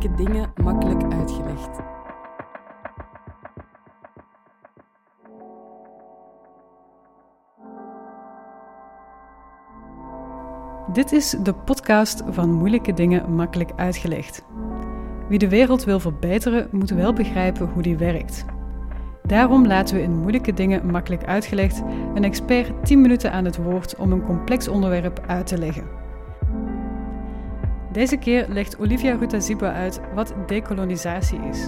Moeilijke dingen makkelijk uitgelegd. Dit is de podcast van Moeilijke dingen makkelijk uitgelegd. Wie de wereld wil verbeteren, moet wel begrijpen hoe die werkt. Daarom laten we in Moeilijke dingen makkelijk uitgelegd een expert 10 minuten aan het woord om een complex onderwerp uit te leggen. Deze keer legt Olivia Rutaziba uit wat dekolonisatie is.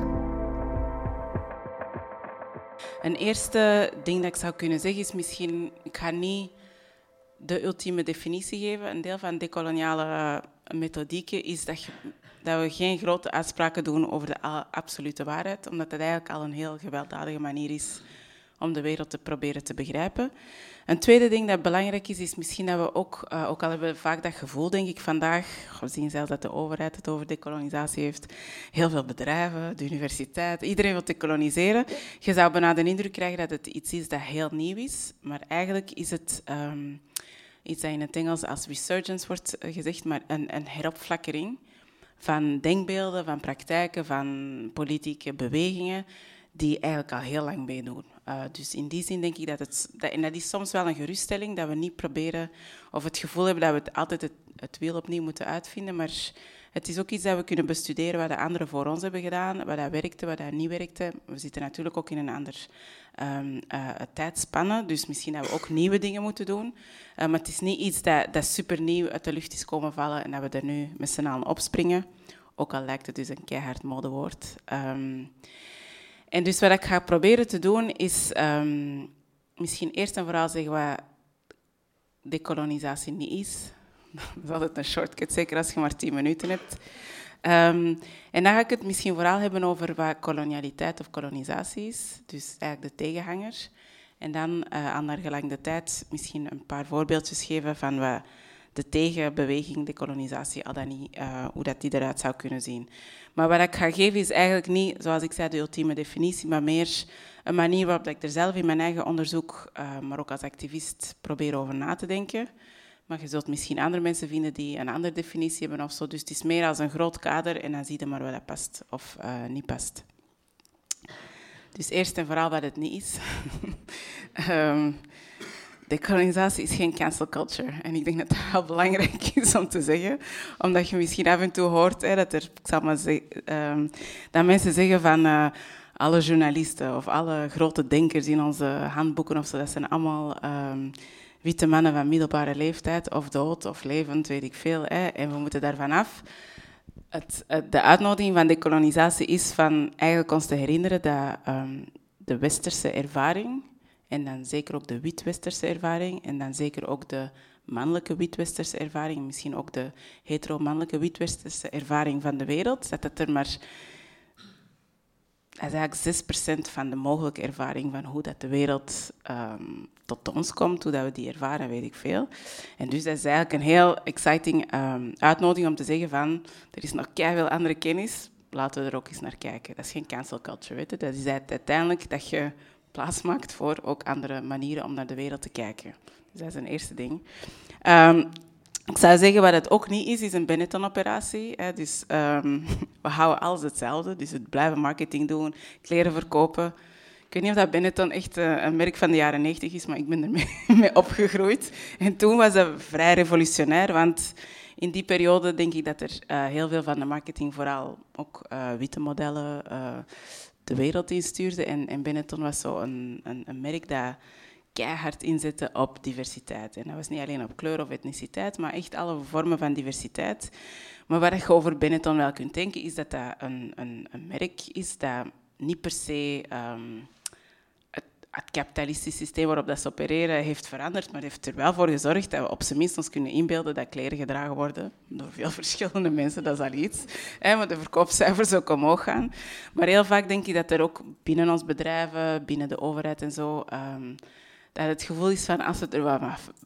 Een eerste ding dat ik zou kunnen zeggen is misschien, ik ga niet de ultieme definitie geven. Een deel van decoloniale methodieken is dat, dat we geen grote uitspraken doen over de absolute waarheid, omdat dat eigenlijk al een heel gewelddadige manier is om de wereld te proberen te begrijpen. Een tweede ding dat belangrijk is, is misschien dat we ook, uh, ook al hebben we vaak dat gevoel, denk ik, vandaag, we zien zelfs dat de overheid het over decolonisatie heeft, heel veel bedrijven, de universiteit, iedereen wil decoloniseren. Je zou bijna de indruk krijgen dat het iets is dat heel nieuw is, maar eigenlijk is het um, iets dat in het Engels als resurgence wordt eh, gezegd, maar een, een heropflakkering van denkbeelden, van praktijken, van politieke bewegingen die eigenlijk al heel lang meedoen. Uh, dus in die zin denk ik dat het, dat, en dat is soms wel een geruststelling, dat we niet proberen of het gevoel hebben dat we het altijd het, het wiel opnieuw moeten uitvinden, maar het is ook iets dat we kunnen bestuderen wat de anderen voor ons hebben gedaan, wat dat werkte, wat dat niet werkte. We zitten natuurlijk ook in een ander um, tijdspanne, dus misschien dat we ook nieuwe dingen moeten doen. Uh, maar het is niet iets dat, dat super nieuw uit de lucht is komen vallen en dat we er nu met z'n allen opspringen. Ook al lijkt het dus een keihard modewoord. Um, en dus wat ik ga proberen te doen is um, misschien eerst en vooral zeggen wat decolonisatie niet is. Dat is altijd een shortcut, zeker als je maar tien minuten hebt. Um, en dan ga ik het misschien vooral hebben over wat kolonialiteit of kolonisatie is. Dus eigenlijk de tegenhanger. En dan uh, aan naar gelang de tijd misschien een paar voorbeeldjes geven van wat de tegenbeweging, decolonisatie, al dan niet, uh, hoe dat die eruit zou kunnen zien. Maar wat ik ga geven is eigenlijk niet, zoals ik zei, de ultieme definitie, maar meer een manier waarop ik er zelf in mijn eigen onderzoek, uh, maar ook als activist, probeer over na te denken. Maar je zult misschien andere mensen vinden die een andere definitie hebben of zo. Dus het is meer als een groot kader en dan zie je maar wat dat past of uh, niet past. Dus eerst en vooral wat het niet is. um, decolonisatie is geen cancel culture. En ik denk dat dat heel belangrijk is om te zeggen. Omdat je misschien af en toe hoort hè, dat er, ik zal maar zeggen, um, dat mensen zeggen van uh, alle journalisten of alle grote denkers in onze handboeken of zo, dat zijn allemaal um, witte mannen van middelbare leeftijd of dood of levend, weet ik veel. Hè, en we moeten daarvan af. Het, de uitnodiging van decolonisatie is van eigenlijk ons te herinneren dat um, de westerse ervaring en dan zeker ook de wit-westerse ervaring. En dan zeker ook de mannelijke wit-westerse ervaring. Misschien ook de hetero-mannelijke wit-westerse ervaring van de wereld. Dat het er maar... Is eigenlijk 6% van de mogelijke ervaring van hoe dat de wereld um, tot ons komt, hoe dat we die ervaren, weet ik veel. En dus dat is eigenlijk een heel exciting um, uitnodiging om te zeggen van, er is nog veel andere kennis, laten we er ook eens naar kijken. Dat is geen cancel culture, weet. Dat is uiteindelijk dat je plaats maakt voor ook andere manieren om naar de wereld te kijken. Dus dat is een eerste ding. Um, ik zou zeggen, wat het ook niet is, is een Benetton-operatie. Dus um, we houden alles hetzelfde. Dus we blijven marketing doen, kleren verkopen. Ik weet niet of dat Benetton echt uh, een merk van de jaren 90 is, maar ik ben ermee mee opgegroeid. En toen was dat vrij revolutionair, want in die periode denk ik dat er uh, heel veel van de marketing vooral ook uh, witte modellen de wereld instuurde. En, en Benetton was zo een, een, een merk dat keihard inzette op diversiteit. En dat was niet alleen op kleur of etniciteit, maar echt alle vormen van diversiteit. Maar wat je over Benetton wel kunt denken, is dat dat een, een, een merk is dat niet per se um, het kapitalistische systeem waarop dat ze opereren heeft veranderd, maar heeft er wel voor gezorgd dat we op zijn minst ons kunnen inbeelden dat kleren gedragen worden door veel verschillende mensen, dat is al iets. Hè, maar de verkoopcijfers ook omhoog gaan. Maar heel vaak denk ik dat er ook binnen ons bedrijven, binnen de overheid en zo, um, dat het gevoel is van als we er wat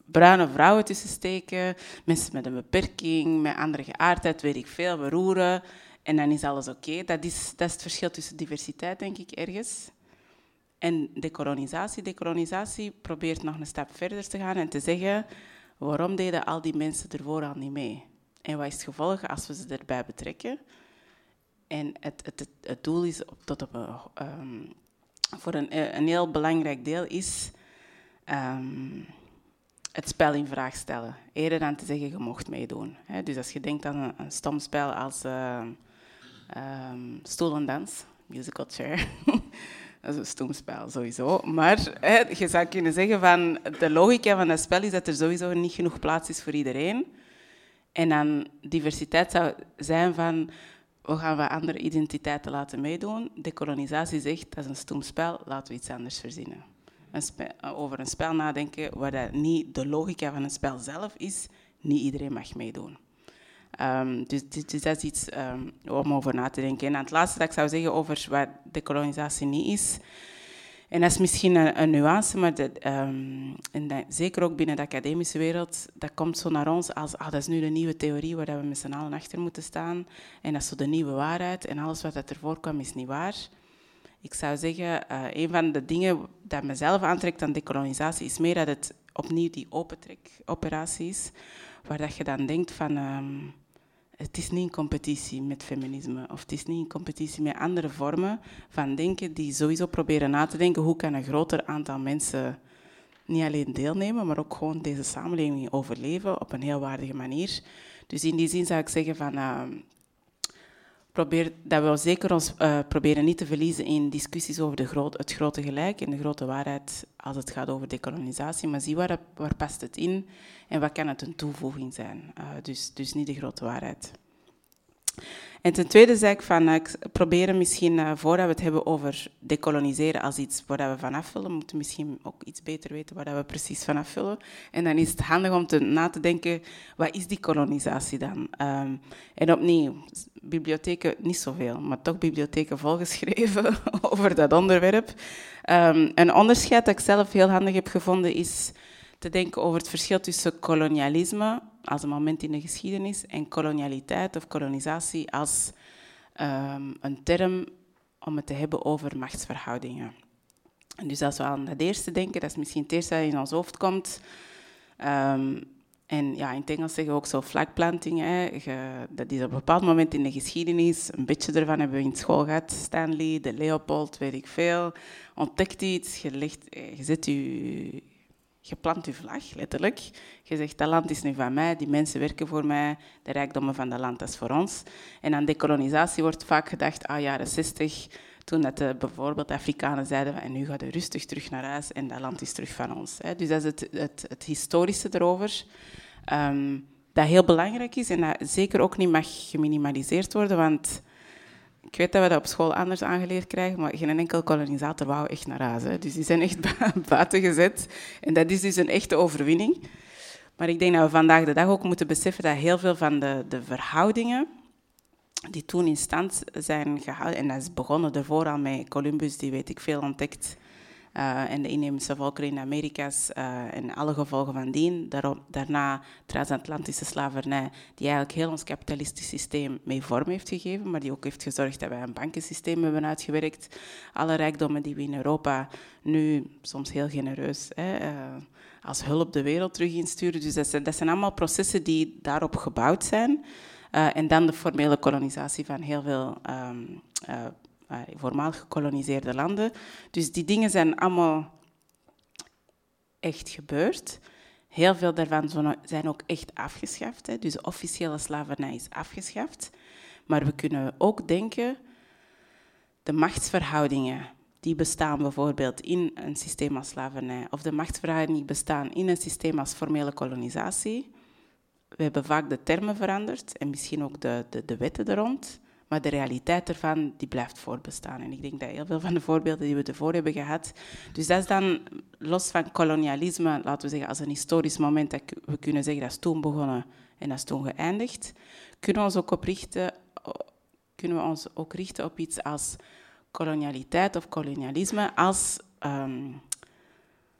bruine vrouwen tussen steken, mensen met een beperking, met andere geaardheid, weet ik veel, we roeren, en dan is alles oké. Dat, is, dat is het verschil tussen diversiteit, denk ik, ergens. En decolonisatie, decolonisatie probeert nog een stap verder te gaan en te zeggen, waarom deden al die mensen ervoor al niet mee? En wat is het gevolg als we ze erbij betrekken? en het, het, het, doel is tot op um, voor een, een heel belangrijk deel is um, het spel in vraag stellen. Eerder dan te zeggen, je mocht meedoen. Dus als je denkt aan een, een stom spel als uh, um, stoel en dans, musical chair, dat is een stom spel sowieso. Maar hè, je zou kunnen zeggen van de logica van dat spel is dat er sowieso niet genoeg plaats is voor iedereen. En dan diversiteit zou zijn van we gaan wat andere identiteiten laten meedoen. Decolonisatie zegt dat is een stom spel, laten we iets anders verzinnen. Een over een spel nadenken waar dat niet de logica van een spel zelf is, niet iedereen mag meedoen. Um, dus, dus, dat is iets um, om over na te denken. En het laatste dat ik zou zeggen over wat decolonisatie niet is, en dat is misschien een, nuance, maar dat, zeker ook binnen de academische wereld, dat komt zo naar ons als, ah, dat is nu de nieuwe theorie waar we met z'n allen achter moeten staan. En dat is zo de nieuwe waarheid en alles wat dat ervoor kwam is niet waar. Ik zou zeggen, uh, een van de dingen dat mezelf aantrekt aan decolonisatie is meer dat het opnieuw die opentrek-operatie is, waar dat je dan denkt van... het is niet in competitie met feminisme of het is niet in competitie met andere vormen van denken die sowieso proberen na te denken hoe kan een groter aantal mensen niet alleen deelnemen, maar ook gewoon deze samenleving overleven op een heel waardige manier. Dus in die zin zou ik zeggen van uh, probeer, dat we zeker ons uh, proberen niet te verliezen in discussies over de groot, het grote gelijk en de grote waarheid als het gaat over decolonisatie, maar zie waar, waar past het in en wat kan het een toevoeging zijn. Uh, dus, dus niet de grote waarheid. En ten tweede zei ik van, uh, proberen misschien, uh, voordat we het hebben over decoloniseren als iets waar we vanaf willen, moeten we misschien ook iets beter weten waar we precies vanaf willen. En dan is het handig om te, na te denken, wat is die kolonisatie dan? Um, en opnieuw, bibliotheken niet zoveel, maar toch bibliotheken volgeschreven over dat onderwerp. Um, een onderscheid dat ik zelf heel handig heb gevonden is te denken over het verschil tussen kolonialisme als een moment in de geschiedenis en kolonialiteit of kolonisatie als um, een term om het te hebben over machtsverhoudingen. En dus als we aan dat eerste denken, dat is misschien het eerste dat in ons hoofd komt. Um, en ja, in het Engels zeggen we ook zo flagplanting. Hè. dat is op een bepaald moment in de geschiedenis. Een beetje ervan hebben we in school gehad. Stanley, de Leopold, weet ik veel. Ontdekt iets, je, legt, je zet je je plant je vlag, letterlijk. Je zegt, dat land is nu van mij, die mensen werken voor mij, de rijkdommen van dat land, is voor ons. En aan decolonisatie wordt vaak gedacht, ah, jaren 60, toen dat de, bijvoorbeeld Afrikanen zeiden, en nu gaat je rustig terug naar huis en dat land is terug van ons. Dus dat is het, het, het historische erover. Um, dat heel belangrijk is en dat zeker ook niet mag geminimaliseerd worden, want ik weet dat we dat op school anders aangeleerd krijgen, maar geen enkel kolonisator wou echt naar. Hè. Dus die zijn echt buiten gezet. En dat is dus een echte overwinning. Maar ik denk dat we vandaag de dag ook moeten beseffen dat heel veel van de, de verhoudingen die toen in stand zijn gehouden, en dat is begonnen ervoor al met Columbus, die weet ik veel ontdekt, uh, en de inheemse volkeren in Amerika's en alle gevolgen van dien. Daarop, daarna transatlantische slavernij, die eigenlijk heel ons kapitalistisch systeem mee vorm heeft gegeven, maar die ook heeft gezorgd dat wij een bankensysteem hebben uitgewerkt. Alle rijkdommen die we in Europa nu soms heel genereus hè, uh, als hulp de wereld terug insturen. Dus dat zijn, dat zijn allemaal processen die daarop gebouwd zijn. en dan de formele kolonisatie van heel veel um, voormalig gekoloniseerde landen. Dus die dingen zijn allemaal echt gebeurd. Heel veel daarvan zijn ook echt afgeschaft. Hè. Dus de officiële slavernij is afgeschaft. Maar we kunnen ook denken, de machtsverhoudingen die bestaan bijvoorbeeld in een systeem als slavernij, of de machtsverhoudingen die bestaan in een systeem als formele kolonisatie. We hebben vaak de termen veranderd en misschien ook de, de, de wetten er rond. Maar de realiteit ervan, die blijft voortbestaan. En ik denk dat heel veel van de voorbeelden die we ervoor hebben gehad... Dus dat is dan, los van kolonialisme, laten we zeggen, als een historisch moment... dat we kunnen zeggen, dat is toen begonnen en dat is toen geëindigd... kunnen we ons ook, op richten, kunnen we ons ook richten op iets als kolonialiteit of kolonialisme... als um,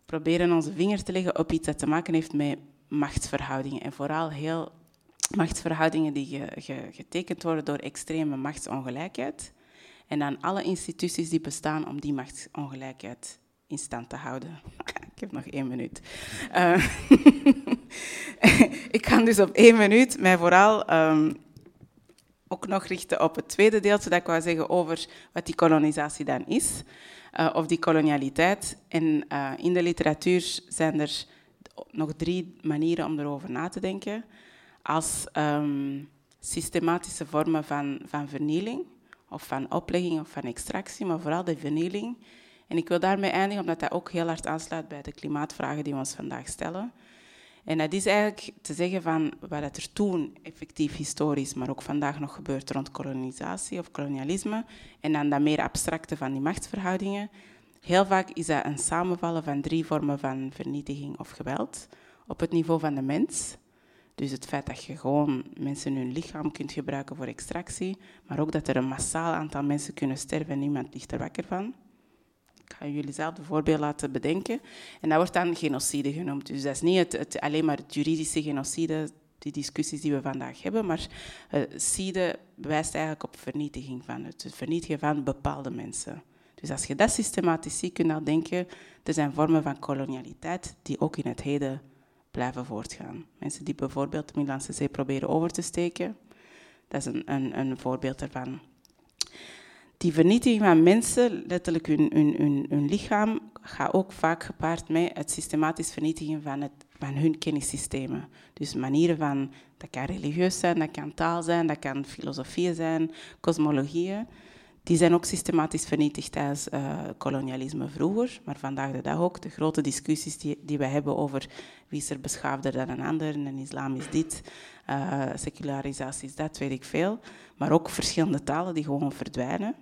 proberen onze vinger te leggen op iets dat te maken heeft met machtsverhoudingen. En vooral heel machtsverhoudingen die getekend worden door extreme machtsongelijkheid. En dan alle instituties die bestaan om die machtsongelijkheid in stand te houden. Ik heb nog één minuut. Uh, ik kan dus op één minuut mij vooral um, ook nog richten op het tweede deel, zodat ik wou zeggen over wat die kolonisatie dan is, uh, of die kolonialiteit. En uh, in de literatuur zijn er nog drie manieren om erover na te denken. Als um, systematische vormen van, van vernieling, of van oplegging of van extractie, maar vooral de vernieling. En ik wil daarmee eindigen, omdat dat ook heel hard aansluit bij de klimaatvragen die we ons vandaag stellen. En dat is eigenlijk te zeggen van wat er toen effectief historisch, maar ook vandaag nog gebeurt rond kolonisatie of kolonialisme. En dan dat meer abstracte van die machtsverhoudingen. Heel vaak is dat een samenvallen van drie vormen van vernietiging of geweld op het niveau van de mens. Dus het feit dat je gewoon mensen hun lichaam kunt gebruiken voor extractie, maar ook dat er een massaal aantal mensen kunnen sterven en niemand ligt er wakker van. Ik ga jullie zelf een voorbeeld laten bedenken. En dat wordt dan genocide genoemd. Dus dat is niet het, alleen maar het juridische genocide, die discussies die we vandaag hebben, maar uh, cide wijst eigenlijk op vernietiging van het, het vernietigen van bepaalde mensen. Dus als je dat systematisch ziet, kun je denken, er zijn vormen van kolonialiteit die ook in het heden blijven voortgaan. Mensen die bijvoorbeeld de Middellandse Zee proberen over te steken, dat is een, een, een voorbeeld daarvan. Die vernietiging van mensen, letterlijk hun, hun, hun, hun, lichaam, gaat ook vaak gepaard met het systematisch vernietigen van, het, van hun kennissystemen. Dus manieren van, dat kan religieus zijn, dat kan taal zijn, dat kan filosofieën zijn, cosmologieën die zijn ook systematisch vernietigd tijdens uh, kolonialisme vroeger, maar vandaag de dag ook. De grote discussies die, die we hebben over wie is er beschaafder dan een ander, een islam is dit, uh, secularisatie is dat, weet ik veel. Maar ook verschillende talen die gewoon verdwijnen.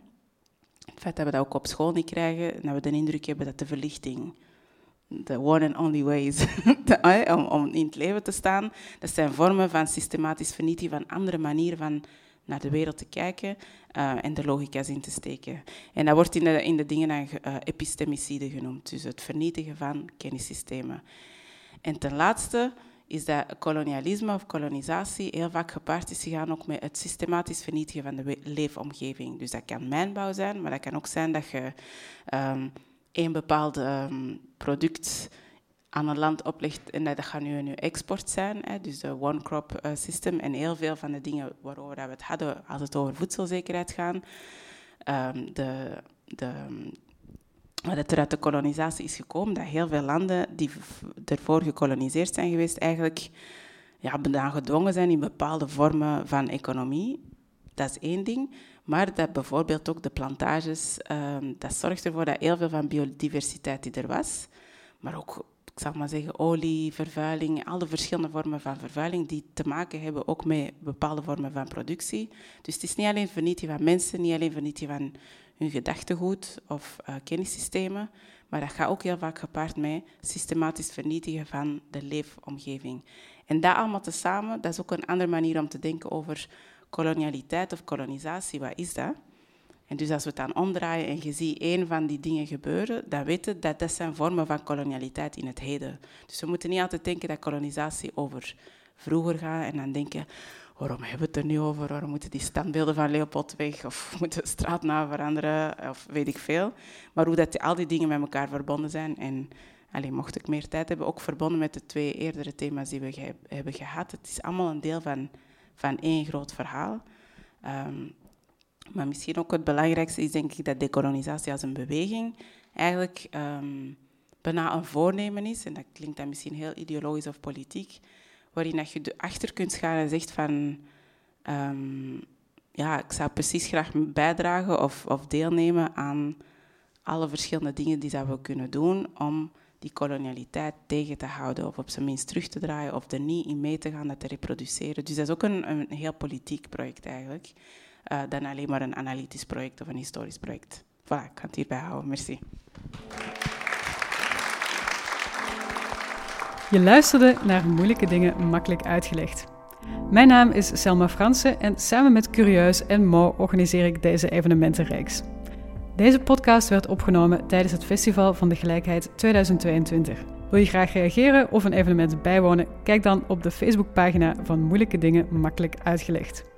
Het feit dat we dat ook op school niet krijgen, dat we de indruk hebben dat de verlichting de one and only ways om, om in het leven te staan, dat zijn vormen van systematisch vernietigen van andere manieren van naar de wereld te kijken uh, en de logica's in te steken. En dat wordt in de, in de dingen dan uh, epistemicide genoemd, dus het vernietigen van kennissystemen. En ten laatste is dat kolonialisme of kolonisatie heel vaak gepaard is gegaan ook met het systematisch vernietigen van de leefomgeving. Dus dat kan mijnbouw zijn, maar dat kan ook zijn dat je um, een bepaald um, product aan een land oplegt en dat gaat nu een export zijn, hè, dus de one crop uh, system en heel veel van de dingen waarover we het hadden als het over voedselzekerheid gaat, um, de, de, het er uit de kolonisatie is gekomen, dat heel veel landen die ervoor gekoloniseerd zijn geweest, eigenlijk ja, gedwongen zijn in bepaalde vormen van economie. Dat is één ding. Maar dat bijvoorbeeld ook de plantages, um, dat zorgt ervoor dat heel veel van biodiversiteit die er was, maar ook ik zal maar zeggen, olie, vervuiling, alle verschillende vormen van vervuiling die te maken hebben ook met bepaalde vormen van productie. Dus het is niet alleen vernietigen van mensen, niet alleen vernietigen van hun gedachtegoed of uh, kennissystemen, maar dat gaat ook heel vaak gepaard met systematisch vernietigen van de leefomgeving. En dat allemaal tezamen, dat is ook een andere manier om te denken over kolonialiteit of kolonisatie. Wat is dat? En dus als we het dan omdraaien en je ziet één van die dingen gebeuren, dan weten dat dat zijn vormen van kolonialiteit in het heden. Dus we moeten niet altijd denken dat kolonisatie over vroeger gaat en dan denken, waarom hebben we het er nu over? Waarom moeten die standbeelden van Leopold weg? Of moeten de straatnaam veranderen? Of weet ik veel. Maar hoe dat al die dingen met elkaar verbonden zijn. En alleen mocht ik meer tijd hebben, ook verbonden met de twee eerdere thema's die we hebben gehad. Het is allemaal een deel van, van één groot verhaal. Um, maar misschien ook het belangrijkste is denk ik dat decolonisatie als een beweging eigenlijk um, bijna een voornemen is. En dat klinkt dan misschien heel ideologisch of politiek. Waarin dat je achter kunt scharen en zegt van... Um, ja, ik zou precies graag bijdragen of, of deelnemen aan alle verschillende dingen die dat we kunnen doen om die kolonialiteit tegen te houden of op zijn minst terug te draaien of er niet in mee te gaan dat te reproduceren. Dus dat is ook een, een heel politiek project eigenlijk uh, dan alleen maar een analytisch project of een historisch project. Voilà, ik kan het hierbij houden. Merci. Je luisterde naar moeilijke dingen makkelijk uitgelegd. Mijn naam is Selma Fransen en samen met Curieus en Mo organiseer ik deze evenementenreeks. Deze podcast werd opgenomen tijdens het Festival van de Gelijkheid 2022. Wil je graag reageren of een evenement bijwonen? Kijk dan op de Facebookpagina van Moeilijke Dingen Makkelijk Uitgelegd.